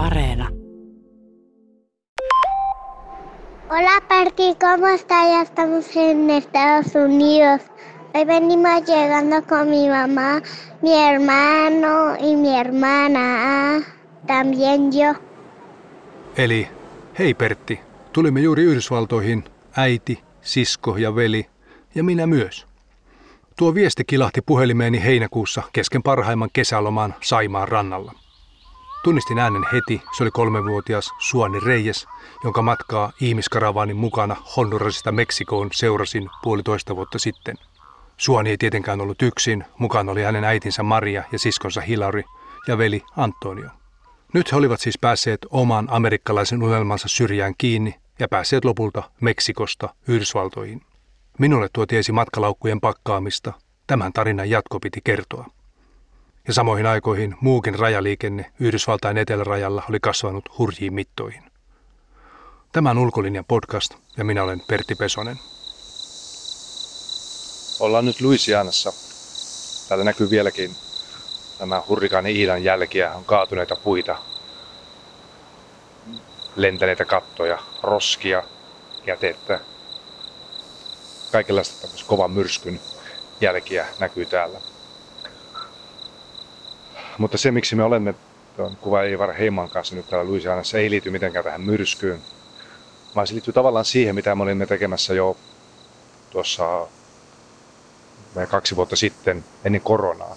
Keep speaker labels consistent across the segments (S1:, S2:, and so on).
S1: Areena.
S2: Hola Party, ¿cómo está? Ya estamos en Estados Unidos. Hoy venimos llegando con mi mamá, mi hermano y mi hermana. También yo.
S3: Eli, hei Pertti, tulimme juuri Yhdysvaltoihin, äiti, sisko ja veli, ja minä myös. Tuo viesti kilahti puhelimeeni heinäkuussa kesken parhaimman kesälomaan Saimaan rannalla. Tunnistin äänen heti, se oli kolmenvuotias Suoni Reyes, jonka matkaa ihmiskaravaanin mukana Hondurasista Meksikoon seurasin puolitoista vuotta sitten. Suoni ei tietenkään ollut yksin, mukana oli hänen äitinsä Maria ja siskonsa Hilary ja veli Antonio. Nyt he olivat siis päässeet oman amerikkalaisen unelmansa syrjään kiinni ja päässeet lopulta Meksikosta Yhdysvaltoihin. Minulle tuo tiesi matkalaukkujen pakkaamista. Tämän tarinan jatko piti kertoa. Ja samoihin aikoihin muukin rajaliikenne Yhdysvaltain etelärajalla oli kasvanut hurjiin mittoihin. Tämä on Ulkolinjan podcast ja minä olen Pertti Pesonen. Ollaan nyt Louisianassa. Täällä näkyy vieläkin tämä hurrikaani Iidan jälkiä. On kaatuneita puita, lentäneitä kattoja, roskia, jätettä. Kaikenlaista tämmöistä kovan myrskyn jälkiä näkyy täällä. Mutta se, miksi me olemme tuon kuva Ivar Heiman kanssa nyt täällä Louisianassa, ei liity mitenkään tähän myrskyyn, vaan se liittyy tavallaan siihen, mitä me olimme tekemässä jo tuossa kaksi vuotta sitten ennen koronaa.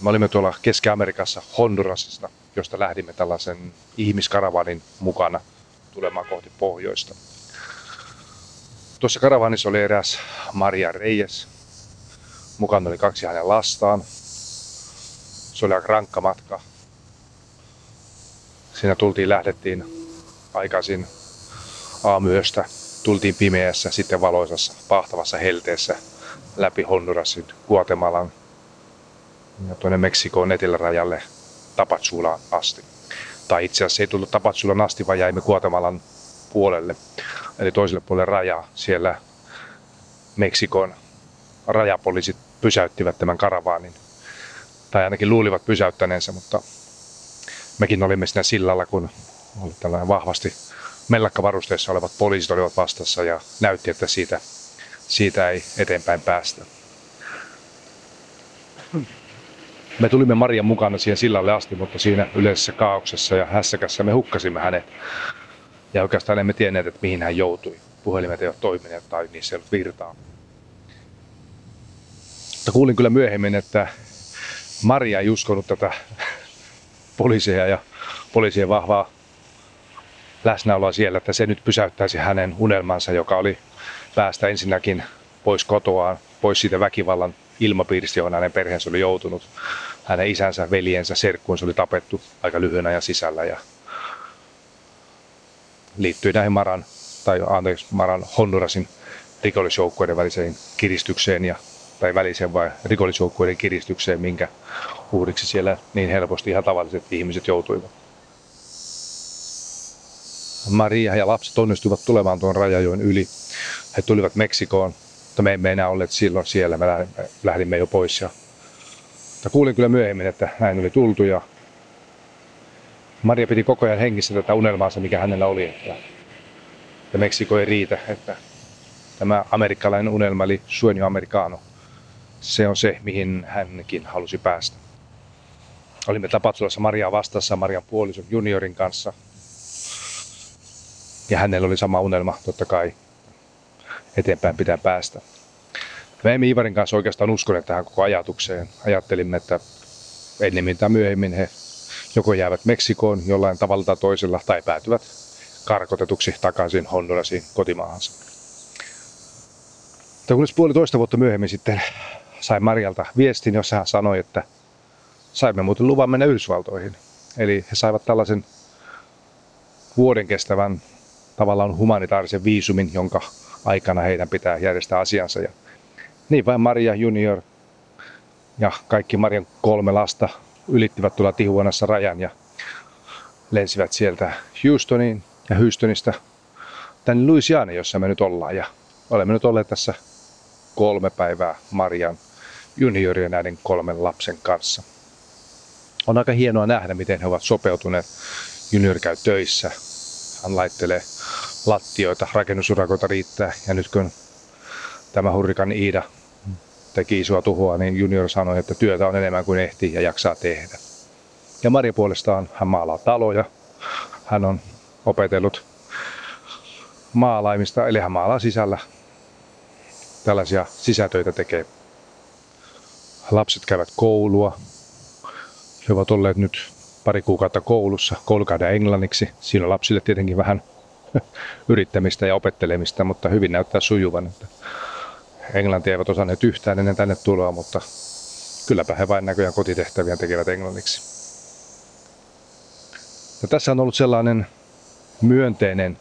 S3: Me olimme tuolla Keski-Amerikassa Hondurasista, josta lähdimme tällaisen ihmiskaravanin mukana tulemaan kohti pohjoista. Tuossa karavanissa oli eräs Maria Reyes. Mukana oli kaksi hänen lastaan. Se oli aika rankka matka. Siinä tultiin, lähdettiin aikaisin aamuyöstä. Tultiin pimeässä, sitten valoisassa, pahtavassa helteessä läpi Hondurasin, Guatemalan ja tuonne Meksikoon etelärajalle Tapatsulaan asti. Tai itse asiassa ei tullut Tapatsulan asti, vaan jäimme Guatemalan puolelle, eli toiselle puolelle rajaa. Siellä Meksikon rajapoliisit pysäyttivät tämän karavaanin. Tai ainakin luulivat pysäyttäneensä, mutta mekin olimme siinä sillalla, kun oli tällainen vahvasti mellakkavarusteessa olevat poliisit olivat vastassa ja näytti, että siitä, siitä ei eteenpäin päästä. Me tulimme Marian mukana siihen sillalle asti, mutta siinä yleisessä kaauksessa ja hässäkässä me hukkasimme hänet. Ja oikeastaan emme tienneet, että mihin hän joutui. Puhelimet eivät toimineet tai niissä ei ollut virtaa. Mutta kuulin kyllä myöhemmin, että Maria ei uskonut tätä poliisia ja poliisien vahvaa läsnäoloa siellä, että se nyt pysäyttäisi hänen unelmansa, joka oli päästä ensinnäkin pois kotoaan, pois siitä väkivallan ilmapiiristä, johon hänen perheensä oli joutunut. Hänen isänsä, veljensä, serkkuunsa oli tapettu aika lyhyen ajan sisällä ja liittyi näihin Maran, tai anteeksi, Maran Hondurasin rikollisjoukkueiden väliseen kiristykseen ja, tai väliseen vai rikollisjoukkueiden kiristykseen, minkä uhriksi siellä niin helposti ihan tavalliset ihmiset joutuivat. Maria ja lapset onnistuivat tulemaan tuon rajajoen yli. He tulivat Meksikoon, mutta me emme enää olleet silloin siellä. Me lähdimme jo pois. Ja... Mutta kuulin kyllä myöhemmin, että näin oli tultu ja Maria piti koko ajan hengissä tätä unelmaansa, mikä hänellä oli, että, että Meksiko ei riitä, että tämä amerikkalainen unelma eli sueño americano, se on se, mihin hänkin halusi päästä. Olimme Tapatsulassa Mariaa vastassa Marian puolison juniorin kanssa. Ja hänellä oli sama unelma, totta kai. Eteenpäin pitää päästä. Me emme Ivarin kanssa oikeastaan uskoneet tähän koko ajatukseen. Ajattelimme, että ennemmin tai myöhemmin he joko jäävät Meksikoon jollain tavalla tai toisella tai päätyvät karkotetuksi takaisin Hondurasiin kotimaahansa. Mutta kunnes puolitoista vuotta myöhemmin sitten sain Marialta viestin, jossa hän sanoi, että saimme muuten luvan mennä Yhdysvaltoihin. Eli he saivat tällaisen vuoden kestävän tavallaan humanitaarisen viisumin, jonka aikana heidän pitää järjestää asiansa. Ja niin vain Maria Junior ja kaikki Marian kolme lasta ylittivät tuolla Tihuanassa rajan ja lensivät sieltä Houstoniin ja Houstonista tänne Louisiana, jossa me nyt ollaan. Ja olemme nyt olleet tässä kolme päivää Marian juniorien näiden kolmen lapsen kanssa. on aika hienoa nähdä, miten he ovat sopeutuneet. Junior käy töissä, hän laittelee lattioita, rakennusurakoita riittää. Ja nyt kun tämä hurrikan Iida teki isoa tuhoa, niin Junior sanoi, että työtä on enemmän kuin ehtii ja jaksaa tehdä. Ja Maria puolestaan hän maalaa taloja. Hän on opetellut maalaimista, eli hän maalaa sisällä. Tällaisia sisätöitä tekee. Lapset käyvät koulua. He ovat olleet nyt pari kuukautta koulussa. Koulu englanniksi. Siinä on lapsille tietenkin vähän yrittämistä ja opettelemista, mutta hyvin näyttää sujuvan. Että englantia eivät osanneet yhtään ennen tänne tuloa, mutta kylläpä he vain näköjään kotitehtäviä tekevät englanniksi. Ja tässä on ollut sellainen myönteinen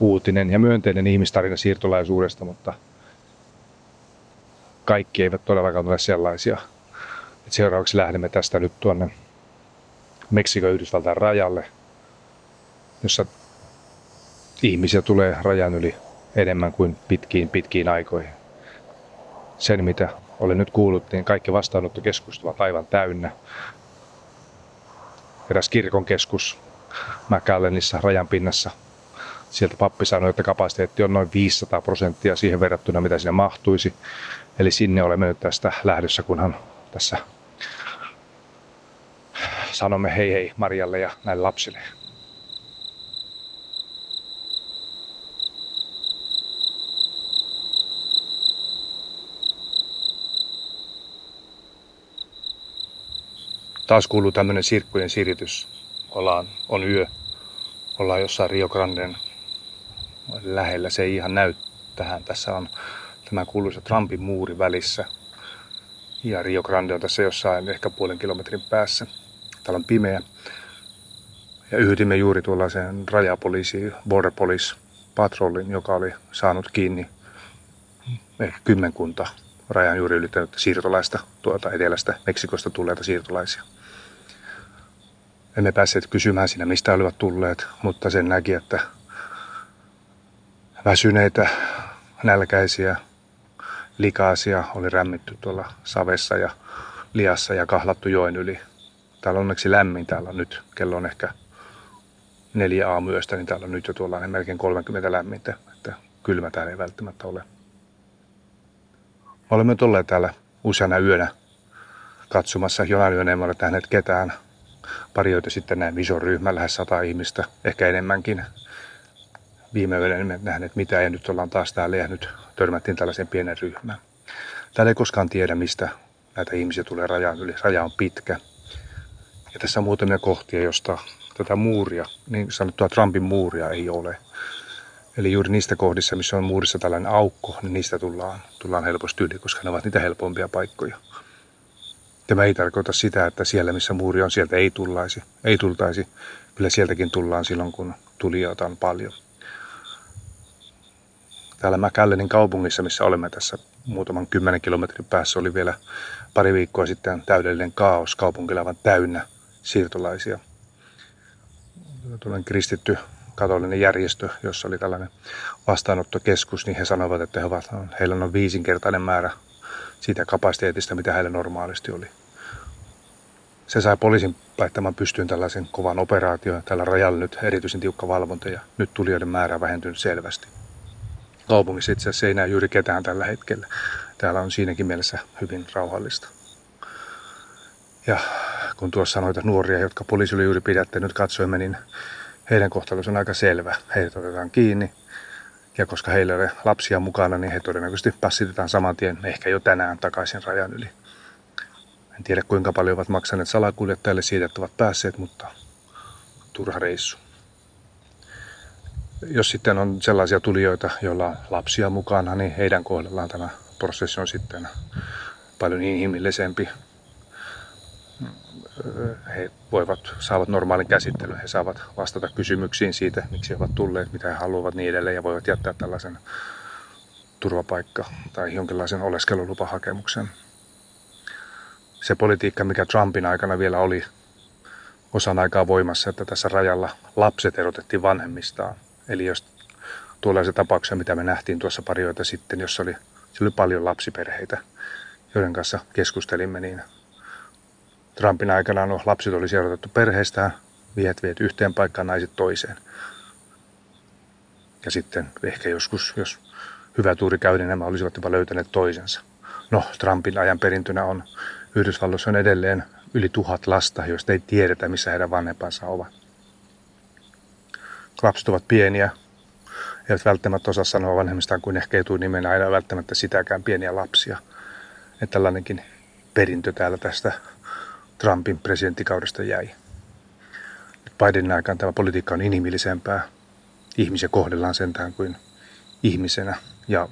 S3: uutinen ja myönteinen ihmistarina siirtolaisuudesta, mutta kaikki eivät todellakaan ole sellaisia. Et seuraavaksi lähdemme tästä nyt tuonne Meksikon Yhdysvaltain rajalle, jossa ihmisiä tulee rajan yli enemmän kuin pitkiin pitkiin aikoihin. Sen mitä olen nyt kuullut, niin kaikki vastaanottokeskukset ovat aivan täynnä. Eräs kirkon keskus McAllenissa rajan pinnassa. Sieltä pappi sanoi, että kapasiteetti on noin 500 prosenttia siihen verrattuna, mitä sinne mahtuisi. Eli sinne olemme nyt tästä lähdössä, kunhan tässä sanomme hei hei Marialle ja näille lapsille. Taas kuuluu tämmöinen sirkkujen siritys. Ollaan, on yö. Ollaan jossain Rio Granden lähellä. Se ei ihan näy tähän. Tässä on tämä kuuluisa Trumpin muuri välissä. Ja Rio Grande on tässä jossain ehkä puolen kilometrin päässä. Täällä on pimeä. Ja yhdimme juuri tuollaiseen rajapoliisi, border police patrollin, joka oli saanut kiinni ehkä kymmenkunta rajan juuri ylittänyt siirtolaista tuolta etelästä Meksikosta tulleita siirtolaisia. Emme päässeet kysymään siinä, mistä olivat tulleet, mutta sen näki, että väsyneitä, nälkäisiä, likaisia oli rämmitty tuolla savessa ja liassa ja kahlattu joen yli. Täällä on onneksi lämmin, täällä on nyt, kello on ehkä neljä aamuyöstä, niin täällä on nyt jo tuollainen melkein 30 lämmintä, että kylmä täällä ei välttämättä ole. Me olemme olleet täällä useana yönä katsomassa. Jonain yönä emme ole nähneet ketään. Pari sitten näin ison ryhmän, lähes sata ihmistä, ehkä enemmänkin. Viime yönä emme nähneet mitään ja nyt ollaan taas täällä ja nyt törmättiin tällaisen pienen ryhmään. Täällä ei koskaan tiedä, mistä näitä ihmisiä tulee rajan yli. Raja on pitkä. Ja tässä on muutamia kohtia, josta tätä muuria, niin sanottua Trumpin muuria ei ole. Eli juuri niistä kohdissa, missä on muurissa tällainen aukko, niin niistä tullaan, tullaan helposti yli, koska ne ovat niitä helpompia paikkoja. Tämä ei tarkoita sitä, että siellä missä muuri on, sieltä ei tullaisi. Ei tultaisi. Kyllä sieltäkin tullaan silloin, kun tulijoita on paljon. Täällä McAllenin kaupungissa, missä olemme tässä muutaman kymmenen kilometrin päässä, oli vielä pari viikkoa sitten täydellinen kaos. Kaupunki aivan täynnä siirtolaisia. Tuollainen kristitty katolinen järjestö, jossa oli tällainen vastaanottokeskus, niin he sanoivat, että he ovat, heillä on viisinkertainen määrä siitä kapasiteetista, mitä heillä normaalisti oli. Se sai poliisin päättämään pystyyn tällaisen kovan operaation. Tällä rajalla nyt erityisen tiukka valvonta ja nyt tulijoiden määrä vähentynyt selvästi. Kaupungissa itse asiassa ei näe juuri ketään tällä hetkellä. Täällä on siinäkin mielessä hyvin rauhallista. Ja kun tuossa sanoita nuoria, jotka poliisi oli juuri pidättänyt, katsoimme, niin heidän kohtalonsa on aika selvä. Heidät otetaan kiinni ja koska heillä ei ole lapsia mukana, niin he todennäköisesti passitetaan saman tien, ehkä jo tänään takaisin rajan yli. En tiedä kuinka paljon ovat maksaneet salakuljettajille siitä, että ovat päässeet, mutta turha reissu. Jos sitten on sellaisia tulijoita, joilla on lapsia mukana, niin heidän kohdallaan tämä prosessi on sitten paljon inhimillisempi he voivat, saavat normaalin käsittelyn. He saavat vastata kysymyksiin siitä, miksi he ovat tulleet, mitä he haluavat niin edelleen ja voivat jättää tällaisen turvapaikka- tai jonkinlaisen oleskelulupahakemuksen. Se politiikka, mikä Trumpin aikana vielä oli osan aikaa voimassa, että tässä rajalla lapset erotettiin vanhemmistaan. Eli jos tuollaisia tapauksia, mitä me nähtiin tuossa pari sitten, jossa oli, oli paljon lapsiperheitä, joiden kanssa keskustelimme, niin Trumpin aikana no, lapset oli sijoitettu perheestään, miehet viet yhteen paikkaan, naiset toiseen. Ja sitten ehkä joskus, jos hyvä tuuri käy, niin nämä olisivat jopa löytäneet toisensa. No, Trumpin ajan perintönä on Yhdysvalloissa on edelleen yli tuhat lasta, joista ei tiedetä, missä heidän vanhempansa ovat. Lapset ovat pieniä, eivät välttämättä osaa sanoa vanhemmistaan kuin ehkä etunimenä, aina välttämättä sitäkään pieniä lapsia. Että tällainenkin perintö täällä tästä Trumpin presidenttikaudesta jäi. Bidenin aikaan tämä politiikka on inhimillisempää. Ihmisiä kohdellaan sentään kuin ihmisenä. Ja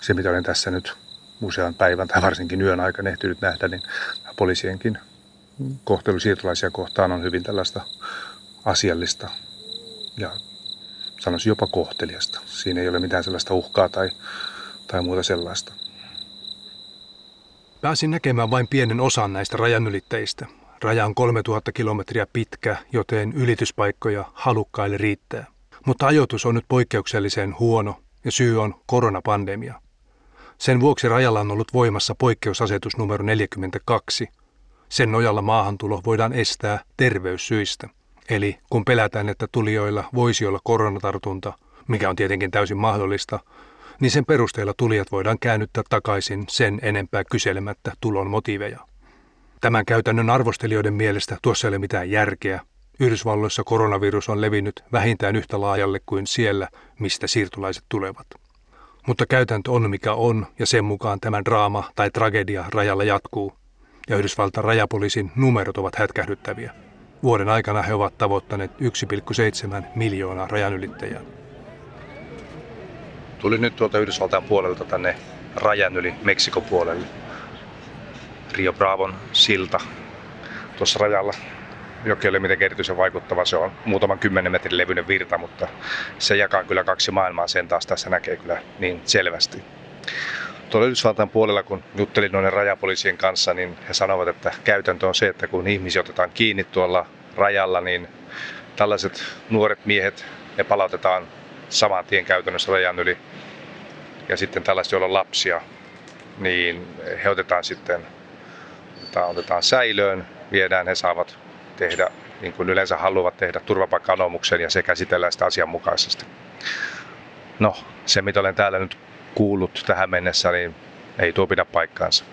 S3: se, mitä olen tässä nyt usean päivän tai varsinkin yön aikana ehtinyt nähdä, niin poliisienkin kohtelu siirtolaisia kohtaan on hyvin tällaista asiallista ja sanoisin jopa kohteliasta. Siinä ei ole mitään sellaista uhkaa tai, tai muuta sellaista.
S4: Pääsin näkemään vain pienen osan näistä rajanylittäjistä. Raja on 3000 kilometriä pitkä, joten ylityspaikkoja halukkaille riittää. Mutta ajoitus on nyt poikkeuksellisen huono ja syy on koronapandemia. Sen vuoksi rajalla on ollut voimassa poikkeusasetus numero 42. Sen nojalla maahantulo voidaan estää terveyssyistä. Eli kun pelätään, että tulijoilla voisi olla koronatartunta, mikä on tietenkin täysin mahdollista, niin sen perusteella tulijat voidaan käännyttää takaisin sen enempää kyselemättä tulon motiiveja. Tämän käytännön arvostelijoiden mielestä tuossa ei ole mitään järkeä. Yhdysvalloissa koronavirus on levinnyt vähintään yhtä laajalle kuin siellä, mistä siirtolaiset tulevat. Mutta käytäntö on mikä on, ja sen mukaan tämä draama tai tragedia rajalla jatkuu, ja Yhdysvaltain rajapoliisin numerot ovat hätkähdyttäviä. Vuoden aikana he ovat tavoittaneet 1,7 miljoonaa rajanylittäjää.
S3: Tuli nyt tuolta Yhdysvaltain puolelta tänne rajan yli Meksikon puolelle. Rio Bravon silta tuossa rajalla. Joki oli miten erityisen vaikuttava. Se on muutaman kymmenen metrin levyinen virta, mutta se jakaa kyllä kaksi maailmaa. Sen taas tässä näkee kyllä niin selvästi. Tuolla Yhdysvaltain puolella, kun juttelin noiden rajapoliisien kanssa, niin he sanovat, että käytäntö on se, että kun ihmisiä otetaan kiinni tuolla rajalla, niin tällaiset nuoret miehet, ne palautetaan saman tien käytännössä rajan yli. Ja sitten tällaiset, joilla on lapsia, niin he otetaan sitten otetaan, otetaan säilöön, viedään, he saavat tehdä niin kuin yleensä haluavat tehdä turvapaikka ja se käsitellään sitä asianmukaisesti. No, se mitä olen täällä nyt kuullut tähän mennessä, niin ei tuo pidä paikkaansa.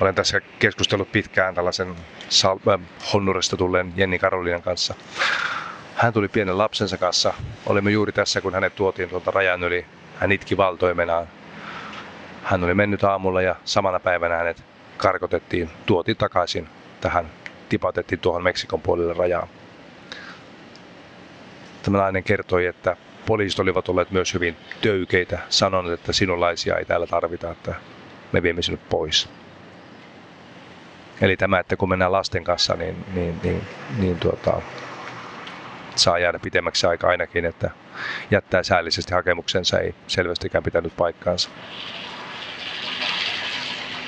S3: Olen tässä keskustellut pitkään tällaisen äh, Honnurista tulleen Jenni Karolinan kanssa. Hän tuli pienen lapsensa kanssa. Olimme juuri tässä, kun hänet tuotiin tuolta rajan yli. Hän itki valtoimenaan. Hän oli mennyt aamulla ja samana päivänä hänet karkotettiin, tuotiin takaisin tähän, tipatettiin tuohon Meksikon puolelle rajaa. Tämä nainen kertoi, että poliisit olivat olleet myös hyvin töykeitä, sanoneet, että sinunlaisia ei täällä tarvita, että me viemme sinut pois. Eli tämä, että kun mennään lasten kanssa, niin, niin, niin, niin tuota, saa jäädä pitemmäksi aika ainakin, että jättää säällisesti hakemuksensa ei selvästikään pitänyt paikkaansa.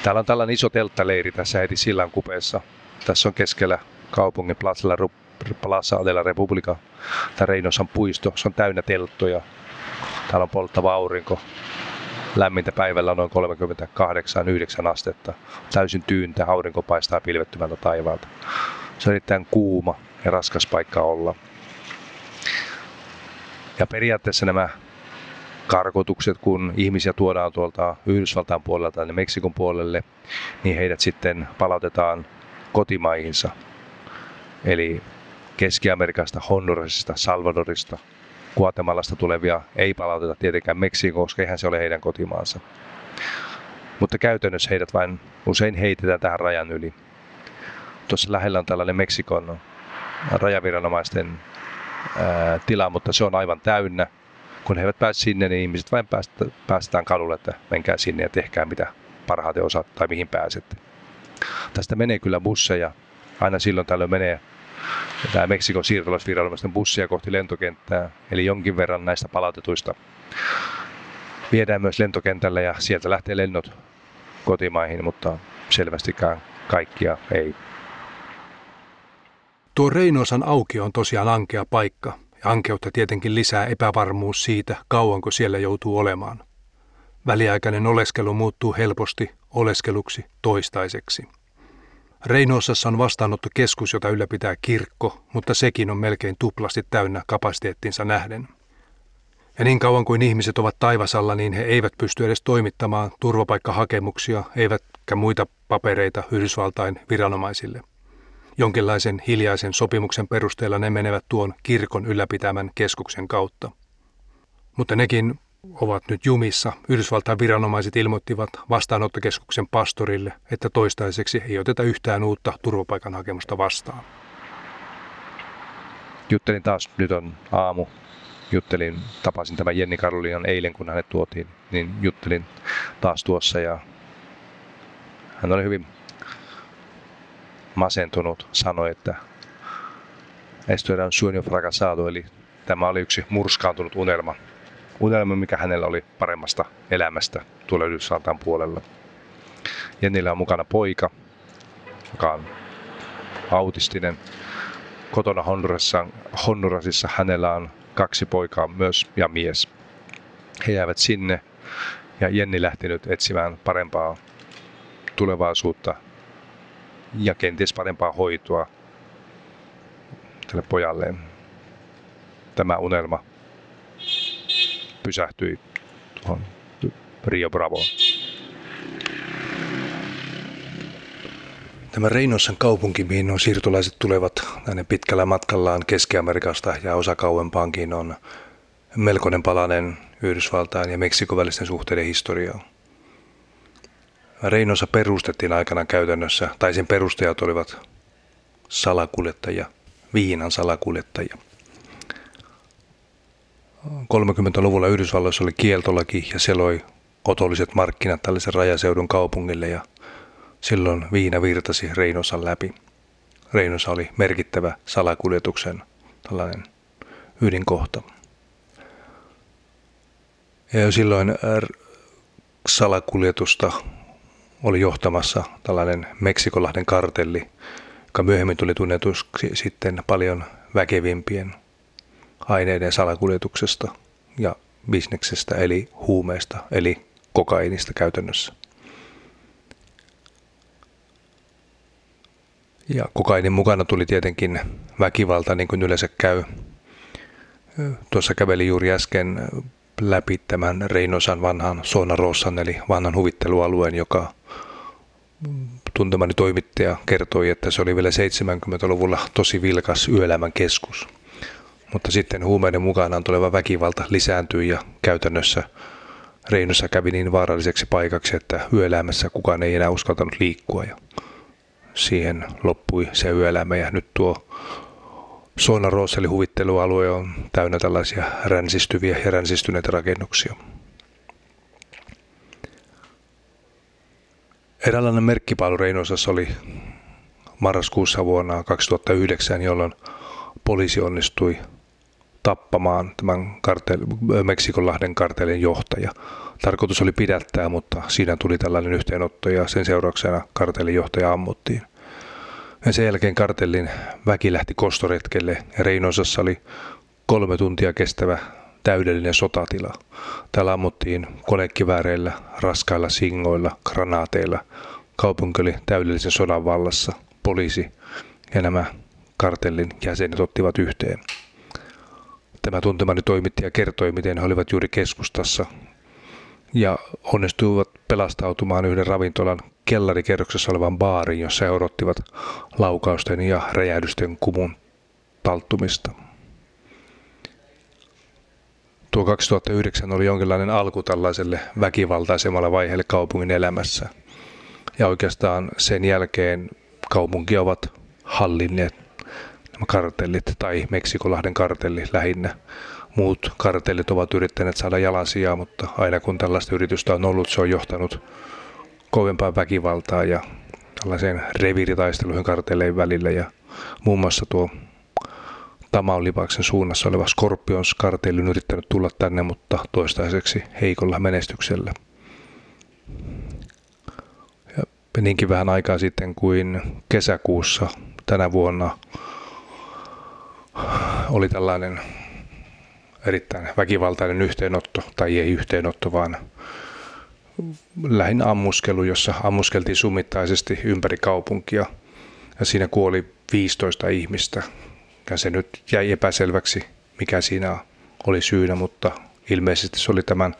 S3: Täällä on tällainen iso telttaleiri tässä heti sillan kupeessa. Tässä on keskellä kaupungin Plaza, Plaza de la Republica, tämä Reinosan puisto. Se on täynnä telttoja. Täällä on polttava aurinko. Lämmintä päivällä noin 38-9 astetta. Täysin tyyntä, aurinko paistaa pilvettömältä taivaalta. Se on erittäin kuuma ja raskas paikka olla. Ja periaatteessa nämä karkotukset, kun ihmisiä tuodaan tuolta Yhdysvaltain puolelta tänne Meksikon puolelle, niin heidät sitten palautetaan kotimaihinsa. Eli Keski-Amerikasta, Hondurasista, Salvadorista, Guatemalasta tulevia ei palauteta tietenkään Meksikoon, koska eihän se ole heidän kotimaansa. Mutta käytännössä heidät vain usein heitetään tähän rajan yli. Tuossa lähellä on tällainen Meksikon rajaviranomaisten ää, tila, mutta se on aivan täynnä. Kun he eivät pääse sinne, niin ihmiset vain päästä, päästetään kadulle, että menkää sinne ja tehkää mitä parhaiten osaat tai mihin pääsette. Tästä menee kyllä busseja. Aina silloin tällöin menee tämä Meksikon siirtolaisviranomaisten bussia kohti lentokenttää. Eli jonkin verran näistä palautetuista viedään myös lentokentälle ja sieltä lähtee lennot kotimaihin, mutta selvästikään kaikkia ei.
S4: Tuo Reinosan auki on tosiaan ankea paikka, ja ankeutta tietenkin lisää epävarmuus siitä, kauanko siellä joutuu olemaan.
S3: Väliaikainen oleskelu muuttuu helposti oleskeluksi toistaiseksi. Reinoossassa on vastaanottokeskus, jota ylläpitää kirkko, mutta sekin on melkein tuplasti täynnä kapasiteettinsa nähden. Ja niin kauan kuin ihmiset ovat taivasalla, niin he eivät pysty edes toimittamaan turvapaikkahakemuksia, eivätkä muita papereita Yhdysvaltain viranomaisille. Jonkinlaisen hiljaisen sopimuksen perusteella ne menevät tuon kirkon ylläpitämän keskuksen kautta. Mutta nekin ovat nyt jumissa. Yhdysvaltain viranomaiset ilmoittivat vastaanottokeskuksen pastorille, että toistaiseksi ei oteta yhtään uutta turvapaikanhakemusta vastaan.
S5: Juttelin taas, nyt on aamu, juttelin, tapasin tämän Jenni Karolinan eilen, kun hänet tuotiin, niin juttelin taas tuossa ja hän oli hyvin masentunut, sanoi, että esto era fracasado, eli tämä oli yksi murskaantunut unelma, unelma, mikä hänellä oli paremmasta elämästä tuolla Yhdysvaltain puolella. Jennillä on mukana poika, joka on autistinen. Kotona Hondurasissa, Hondurasissa hänellä on kaksi poikaa myös ja mies. He jäävät sinne ja Jenni lähti nyt etsimään parempaa tulevaisuutta ja kenties parempaa hoitoa tälle pojalleen. Tämä unelma pysähtyi tuohon Rio Bravoon.
S3: Tämä Reynosan kaupunki, mihin on siirtolaiset tulevat tänne pitkällä matkallaan Keski-Amerikasta ja osa kauempaankin, on melkoinen palanen Yhdysvaltain ja Meksikon välisten suhteiden historiaa. Reinosa perustettiin aikana käytännössä, tai sen perustajat olivat salakuljettajia, viinan salakuljettajia. 30-luvulla Yhdysvalloissa oli kieltolaki ja se loi otolliset markkinat tällaisen rajaseudun kaupungille ja silloin viina virtasi Reinosan läpi. Reinosa oli merkittävä salakuljetuksen tällainen ydinkohta. Ja jo silloin äh, salakuljetusta oli johtamassa tällainen Meksikolahden kartelli, joka myöhemmin tuli tunnetuksi sitten paljon väkevimpien aineiden salakuljetuksesta ja bisneksestä eli huumeesta eli kokainista käytännössä. Ja kokainin mukana tuli tietenkin väkivalta, niin kuin yleensä käy. Tuossa käveli juuri äsken läpi tämän Reinosan vanhan Sona Rossan, eli vanhan huvittelualueen, joka tuntemani toimittaja kertoi, että se oli vielä 70-luvulla tosi vilkas yöelämän keskus. Mutta sitten huumeiden mukanaan tuleva väkivalta lisääntyi ja käytännössä Reinossa kävi niin vaaralliseksi paikaksi, että yöelämässä kukaan ei enää uskaltanut liikkua. Ja siihen loppui se yöelämä ja nyt tuo Sona Rooseli huvittelualue on täynnä tällaisia ränsistyviä ja ränsistyneitä rakennuksia. Eräänlainen merkkipaalu Reinosassa oli marraskuussa vuonna 2009, jolloin poliisi onnistui tappamaan tämän kartel, Meksikonlahden kartelin johtaja. Tarkoitus oli pidättää, mutta siinä tuli tällainen yhteenotto ja sen seurauksena kartelin johtaja ammuttiin. Ja sen jälkeen kartellin väki lähti kostoretkelle ja Reinosassa oli kolme tuntia kestävä täydellinen sotatila. Täällä ammuttiin konekivääreillä, raskailla singoilla, granaateilla. Kaupunki oli täydellisen sodan vallassa. Poliisi ja nämä kartellin jäsenet ottivat yhteen. Tämä tuntemani toimittaja kertoi, miten he olivat juuri keskustassa ja onnistuivat pelastautumaan yhden ravintolan kellarikerroksessa olevan baarin, jossa he odottivat laukausten ja räjähdysten kumun talttumista. Tuo 2009 oli jonkinlainen alku tällaiselle väkivaltaisemmalle vaiheelle kaupungin elämässä. Ja oikeastaan sen jälkeen kaupunki ovat hallinneet nämä kartellit tai Meksikolahden kartelli lähinnä. Muut kartellit ovat yrittäneet saada jalansijaa, mutta aina kun tällaista yritystä on ollut, se on johtanut kovempaa väkivaltaa ja tällaiseen reviiritaisteluihin kartellein välillä. Ja muun muassa tuo Tamaulipaksen suunnassa oleva Scorpions-kartelli on yrittänyt tulla tänne, mutta toistaiseksi heikolla menestyksellä. Ja niinkin vähän aikaa sitten kuin kesäkuussa tänä vuonna oli tällainen erittäin väkivaltainen yhteenotto, tai ei yhteenotto, vaan lähinnä ammuskelu, jossa ammuskeltiin summittaisesti ympäri kaupunkia. Ja siinä kuoli 15 ihmistä. Ja se nyt jäi epäselväksi, mikä siinä oli syynä, mutta ilmeisesti se oli tämän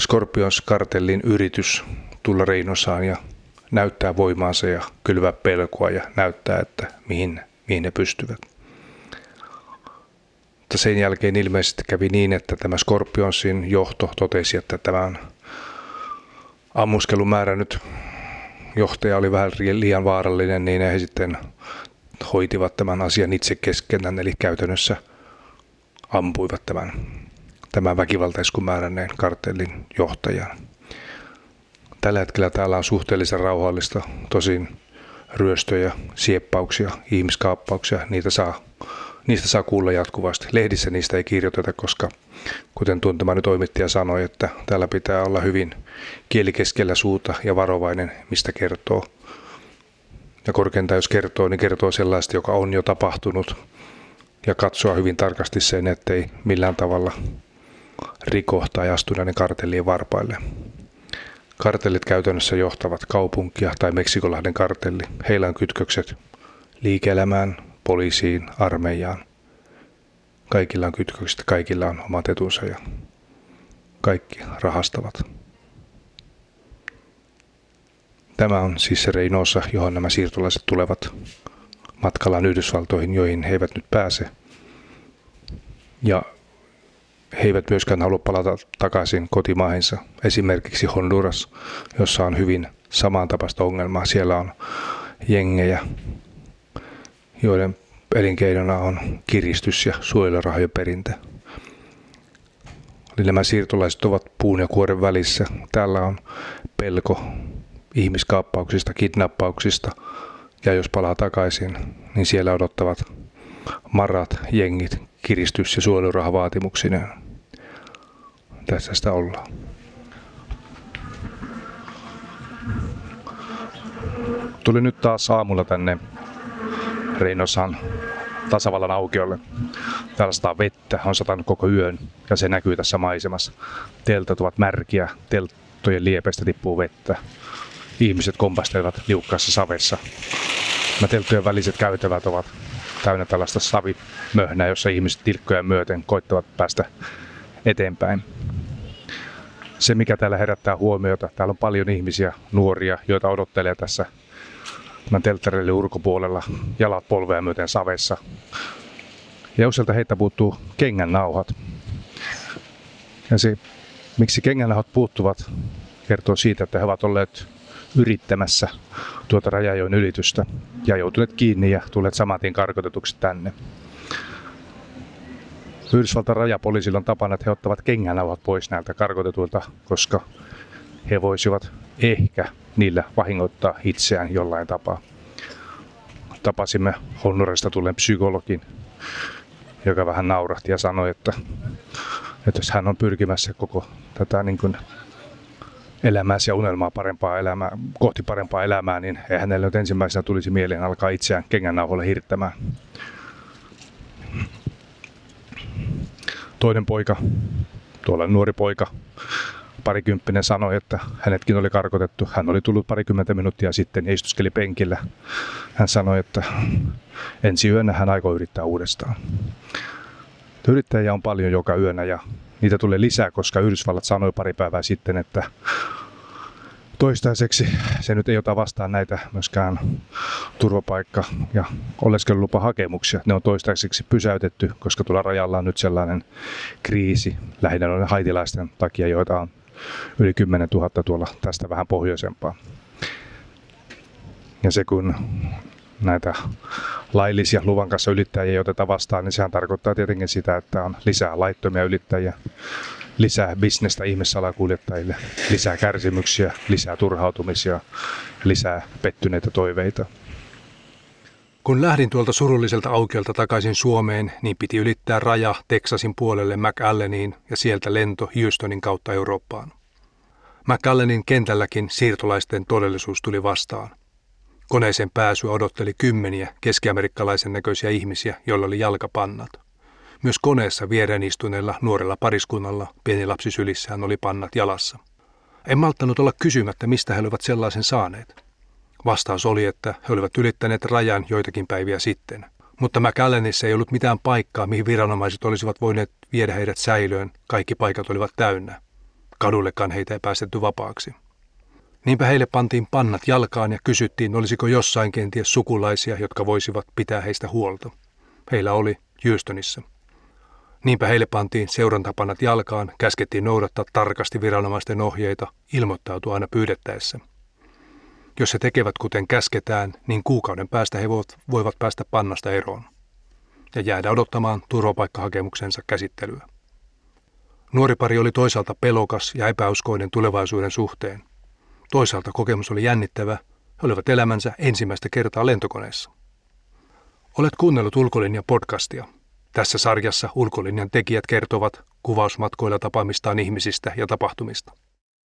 S3: Scorpions-kartellin yritys tulla Reinosaan ja näyttää voimaansa ja kylvää pelkoa ja näyttää, että mihin, mihin ne pystyvät. Mutta sen jälkeen ilmeisesti kävi niin, että tämä Scorpionsin johto totesi, että tämän ammuskelun nyt johtaja oli vähän liian vaarallinen, niin he sitten hoitivat tämän asian itse keskenään, eli käytännössä ampuivat tämän, tämän väkivaltaiskun määränneen kartellin johtajan. Tällä hetkellä täällä on suhteellisen rauhallista, tosin ryöstöjä, sieppauksia, ihmiskaappauksia, niitä saa, niistä saa kuulla jatkuvasti. Lehdissä niistä ei kirjoiteta, koska kuten tuntemani toimittaja sanoi, että täällä pitää olla hyvin kieli keskellä suuta ja varovainen, mistä kertoo. Ja korkeinta jos kertoo, niin kertoo sellaista, joka on jo tapahtunut ja katsoa hyvin tarkasti sen, ettei millään tavalla riko tai astu näiden kartellien varpaille. Kartellit käytännössä johtavat kaupunkia tai Meksikolahden kartelli. Heillä on kytkökset liike-elämään, poliisiin, armeijaan. Kaikilla on kytkökset, kaikilla on omat etunsa ja kaikki rahastavat. Tämä on siis se Reinosa, johon nämä siirtolaiset tulevat matkallaan Yhdysvaltoihin, joihin he eivät nyt pääse. Ja he eivät myöskään halua palata takaisin kotimaihinsa, esimerkiksi Honduras, jossa on hyvin samantapaista ongelmaa. Siellä on jengejä, joiden elinkeinona on kiristys ja suojelurahojen perintö. Eli nämä siirtolaiset ovat puun ja kuoren välissä. Täällä on pelko ihmiskaappauksista, kidnappauksista ja jos palaa takaisin, niin siellä odottavat marat, jengit, kiristys- ja suojelurahavaatimuksineen. Tässä sitä ollaan. Tuli nyt taas aamulla tänne Reinosan tasavallan aukiolle. Täällä sataa vettä, on satanut koko yön ja se näkyy tässä maisemassa. Teltat ovat märkiä, telttojen liepeistä tippuu vettä. Ihmiset kompastelevat liukkaassa savessa. Nämä telttojen väliset käytävät ovat täynnä tällaista savimöhnää, jossa ihmiset tilkkoja myöten koittavat päästä eteenpäin. Se, mikä täällä herättää huomiota, täällä on paljon ihmisiä, nuoria, joita odottelee tässä tämän telttareille ulkopuolella, jalat polvea myöten savessa. Ja useilta heitä puuttuu kengän nauhat. Ja se, miksi kengän nauhat puuttuvat, kertoo siitä, että he ovat olleet yrittämässä tuota rajajoen ylitystä ja joutuneet kiinni ja tulleet samatin karkotetuksi tänne. Yhdysvaltain rajapoliisilla on tapana, että he ottavat kengänauhat pois näiltä karkotetuilta, koska he voisivat ehkä niillä vahingoittaa itseään jollain tapaa. Tapasimme Honnuresta tulleen psykologin, joka vähän naurahti ja sanoi, että, että jos hän on pyrkimässä koko tätä niin kuin elämääsi ja unelmaa parempaa elämää, kohti parempaa elämää, niin ei hänelle nyt ensimmäisenä tulisi mieleen alkaa itseään kengännauholle hirttämään. Toinen poika, tuolla nuori poika, parikymppinen sanoi, että hänetkin oli karkotettu. Hän oli tullut parikymmentä minuuttia sitten ja istuskeli penkillä. Hän sanoi, että ensi yönä hän aikoo yrittää uudestaan. Yrittäjiä on paljon joka yönä ja niitä tulee lisää, koska Yhdysvallat sanoi pari päivää sitten, että toistaiseksi se nyt ei ota vastaan näitä myöskään turvapaikka- ja oleskelulupahakemuksia. Ne on toistaiseksi pysäytetty, koska tuolla rajalla on nyt sellainen kriisi lähinnä noiden haitilaisten takia, joita on yli 10 000 tuolla tästä vähän pohjoisempaa. Ja se kun näitä laillisia luvan kanssa ylittäjiä ei oteta vastaan, niin sehän tarkoittaa tietenkin sitä, että on lisää laittomia ylittäjiä, lisää bisnestä ihmissalakuljettajille, lisää kärsimyksiä, lisää turhautumisia, lisää pettyneitä toiveita.
S4: Kun lähdin tuolta surulliselta aukiolta takaisin Suomeen, niin piti ylittää raja Texasin puolelle McAlleniin ja sieltä lento Houstonin kautta Eurooppaan. McAllenin kentälläkin siirtolaisten todellisuus tuli vastaan. Koneeseen pääsyä odotteli kymmeniä keskiamerikkalaisen näköisiä ihmisiä, joilla oli jalkapannat. Myös koneessa viereen istuneella nuorella pariskunnalla pieni lapsi sylissään oli pannat jalassa. En malttanut olla kysymättä, mistä he olivat sellaisen saaneet. Vastaus oli, että he olivat ylittäneet rajan joitakin päiviä sitten. Mutta McAllenissa ei ollut mitään paikkaa, mihin viranomaiset olisivat voineet viedä heidät säilöön. Kaikki paikat olivat täynnä. Kadullekaan heitä ei päästetty vapaaksi. Niinpä heille pantiin pannat jalkaan ja kysyttiin, olisiko jossain kenties sukulaisia, jotka voisivat pitää heistä huolta. Heillä oli Houstonissa. Niinpä heille pantiin seurantapannat jalkaan, käskettiin noudattaa tarkasti viranomaisten ohjeita, ilmoittautua aina pyydettäessä. Jos he tekevät kuten käsketään, niin kuukauden päästä he voivat, päästä pannasta eroon ja jäädä odottamaan turvapaikkahakemuksensa käsittelyä. Nuori pari oli toisaalta pelokas ja epäuskoinen tulevaisuuden suhteen. Toisaalta kokemus oli jännittävä. He olivat elämänsä ensimmäistä kertaa lentokoneessa. Olet kuunnellut Ulkolinjan podcastia. Tässä sarjassa Ulkolinjan tekijät kertovat kuvausmatkoilla tapaamistaan ihmisistä ja tapahtumista.